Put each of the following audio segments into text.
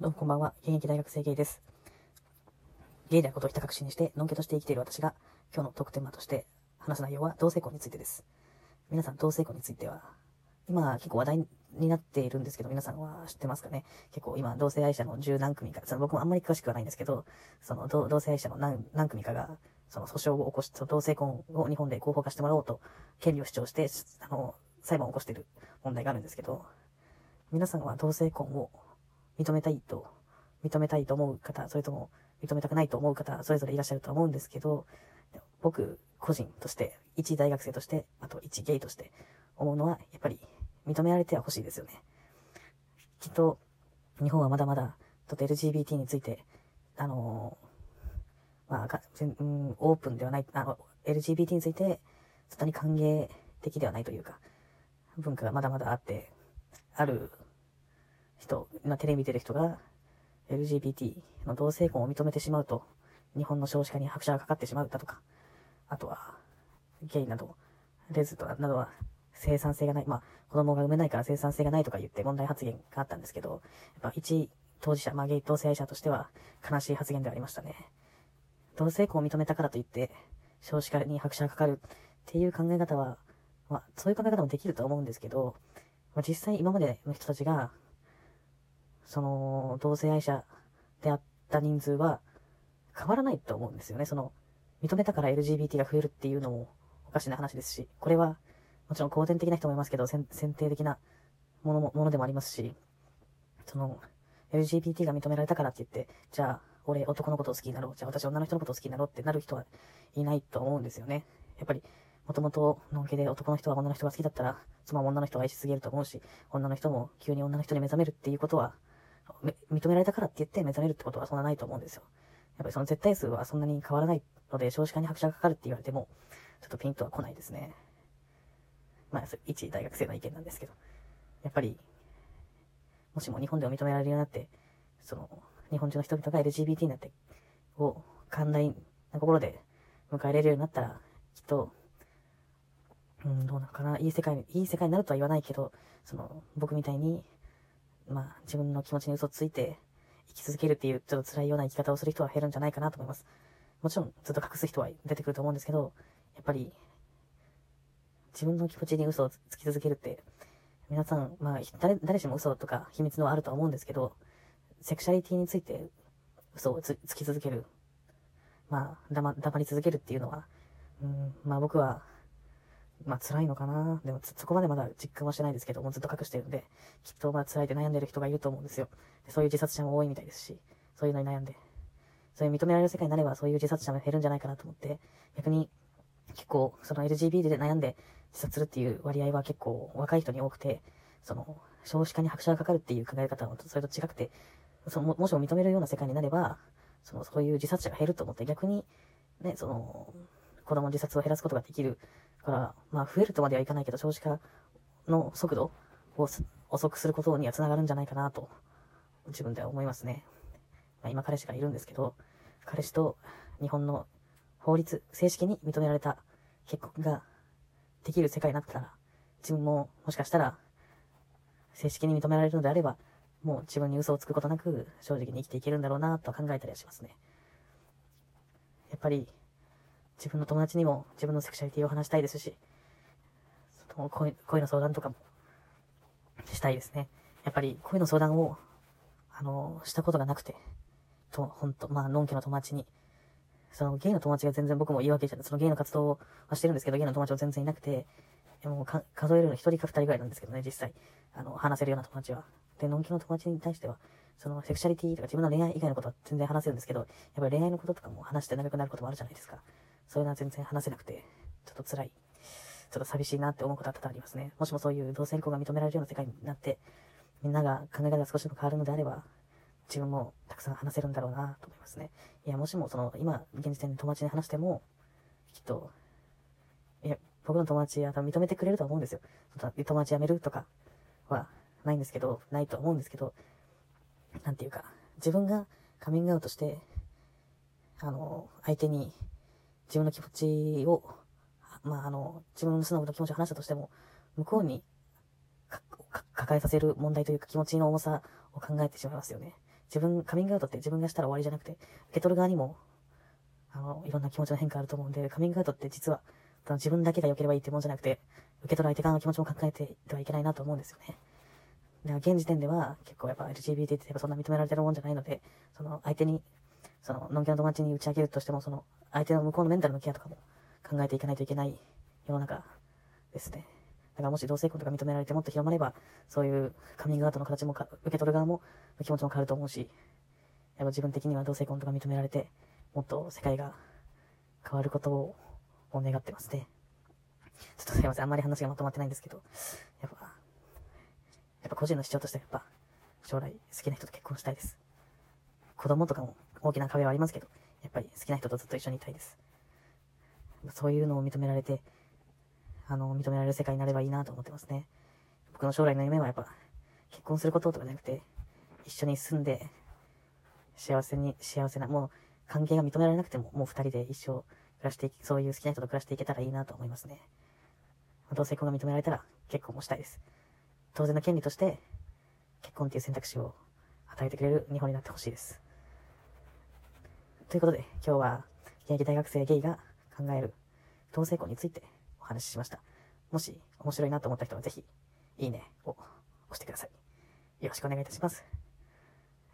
どうもこんばんは。現役大学生ゲイです。ゲイであることをひた隠しにして、のんけとして生きている私が、今日のトークテーマとして話す内容は同性婚についてです。皆さん、同性婚については、今結構話題になっているんですけど、皆さんは知ってますかね？結構今、同性愛者の十何組か、その僕もあんまり詳しくはないんですけど、その同性愛者の何何組かが、その訴訟を起こし、その同性婚を日本で合法化してもらおうと、権利を主張して、あの、裁判を起こしている問題があるんですけど、皆さんは同性婚を認めたいと、認めたいと思う方、それとも認めたくないと思う方、それぞれいらっしゃると思うんですけど、僕個人として、一大学生として、あと一ゲイとして思うのは、やっぱり認められては欲しいですよね。きっと、日本はまだまだ、と LGBT について、あのー、まあ、全、うん、オープンではない、あの、LGBT について、そんなに歓迎的ではないというか、文化がまだまだあって、ある人、まあ、テレビ見てる人が LGBT の同性婚を認めてしまうと、日本の少子化に拍車がかかってしまうだとか、あとは、ゲイなど、レズとかなどは生産性がない、まあ、子供が産めないから生産性がないとか言って問題発言があったんですけど、やっぱ一当事者、まあ、ゲイ同性愛者としては悲しい発言ではありましたね。同性婚を認めたからといって、少子化に拍車がかかるっていう考え方は、まあ、そういう考え方もできると思うんですけど、まあ、実際今までの人たちが、その、同性愛者であった人数は変わらないと思うんですよね。その、認めたから LGBT が増えるっていうのもおかしな話ですし、これは、もちろん後天的な人もいますけど、選定的なものも、ものでもありますし、その、LGBT が認められたからって言って、じゃあ、俺男のことを好きになろう。じゃあ私女の人のことを好きになろうってなる人はいないと思うんですよね。やっぱり、もともと、のんけで男の人は女の人が好きだったら、妻も女の人を愛しすぎると思うし、女の人も急に女の人に目覚めるっていうことは、認められたからって言って目覚めるってことはそんなないと思うんですよ。やっぱりその絶対数はそんなに変わらないので、少子化に拍車がかかるって言われても、ちょっとピンとは来ないですね。まあ、一大学生の意見なんですけど。やっぱり、もしも日本では認められるようになって、その、日本中の人々が LGBT になって、を寛大な心で迎え入れるようになったら、きっと、うん、どうなのかな。いい世界、いい世界になるとは言わないけど、その、僕みたいに、まあ、自分の気持ちに嘘ついて生き続けるっていう、ちょっと辛いような生き方をする人は減るんじゃないかなと思います。もちろん、ずっと隠す人は出てくると思うんですけど、やっぱり、自分の気持ちに嘘をつき続けるって、皆さん、まあ、誰、誰しも嘘とか秘密のあるとは思うんですけど、セクシャリティについて嘘をつき続ける。まあ、黙、黙り続けるっていうのは、うん、まあ僕は、まあ辛いのかな。でもそこまでまだ実感はしてないですけど、もうずっと隠してるんで、きっとまあ辛いで悩んでる人がいると思うんですよ。でそういう自殺者も多いみたいですし、そういうのに悩んで。そういう認められる世界になれば、そういう自殺者も減るんじゃないかなと思って、逆に、結構、その LGBT で悩んで自殺するっていう割合は結構若い人に多くて、その、少子化に拍車がかかるっていう考え方はそれと違くて、そのもしも認めるような世界になれば、その、そういう自殺者が減ると思って、逆に、ね、その、子供自殺を減らすことができるから、まあ、増えるとまではいかないけど、少子化の速度を遅くすることには繋がるんじゃないかなと、自分では思いますね。まあ、今彼氏がいるんですけど、彼氏と日本の法律、正式に認められた結婚ができる世界になったら、自分ももしかしたら、正式に認められるのであれば、もう自分に嘘をつくことなく、正直に生きていけるんだろうなと考えたりはしますね。やっぱり、自分の友達にも自分のセクシャリティを話したいですし、恋恋の相談とかもしたいですね。やっぱり恋の相談を、あの、したことがなくて、と、ほんと、まあ、のんきの友達に、そのゲイの友達が全然僕も言い訳じゃない、そのゲイの活動はしてるんですけど、ゲイの友達は全然いなくて、でも数えるの一人か二人ぐらいなんですけどね、実際。あの、話せるような友達は。で、のんきの友達に対しては、そのセクシャリティとか自分の恋愛以外のことは全然話せるんですけど、やっぱり恋愛のこととかも話して長くなることもあるじゃないですか。そういうのは全然話せなくて、ちょっと辛い。ちょっと寂しいなって思うことは多々ありますね。もしもそういう同性婚が認められるような世界になって、みんなが考え方が少しでも変わるのであれば、自分もたくさん話せるんだろうなと思いますね。いや、もしもその、今、現時点で友達に話しても、きっと、いや、僕の友達は多分認めてくれると思うんですよ。友達辞めるとかはないんですけど、ないと思うんですけど、なんていうか、自分がカミングアウトして、あの、相手に自分の気持ちを、まあ、あの、自分の素直な気持ちを話したとしても、向こうに抱えさせる問題というか気持ちの重さを考えてしまいますよね。自分、カミングアウトって自分がしたら終わりじゃなくて、受け取る側にも、あの、いろんな気持ちの変化あると思うんで、カミングアウトって実は、自分だけが良ければいいってもんじゃなくて、受け取る相手側の気持ちも考えてはいけないなと思うんですよね。だから現時点では結構やっぱ LGBT ってやっぱそんな認められてるもんじゃないので、その相手に、その、のんけの友達に打ち明けるとしても、その、相手の向こうのメンタルのケアとかも考えていかないといけない世の中ですね。だからもし同性婚とか認められてもっと広まれば、そういうカミングアウトの形も受け取る側も気持ちも変わると思うし、やっぱ自分的には同性婚とか認められて、もっと世界が変わることを願ってますね。ちょっとすいません、あんまり話がまとまってないんですけど、やっぱ、やっぱ個人の主張としてはやっぱ、将来好きな人と結婚したいです。子供とかも大きな壁はありますけど、っぱり好きな人とずっと一緒にいたいです。そういうのを認められて、あの、認められる世界になればいいなと思ってますね。僕の将来の夢はやっぱ、結婚することとかじゃなくて、一緒に住んで、幸せに、幸せな、もう、関係が認められなくても、もう二人で一生暮らしていき、そういう好きな人と暮らしていけたらいいなと思いますね。同性婚が認められたら結婚もしたいです。当然の権利として、結婚っていう選択肢を与えてくれる日本になってほしいです。ということで、今日は現役大学生ゲイが考える同性婚についてお話ししました。もし面白いなと思った人はぜひ、いいねを押してください。よろしくお願いいたします。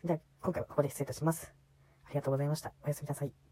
では、今回はここで失礼いたします。ありがとうございました。おやすみなさい。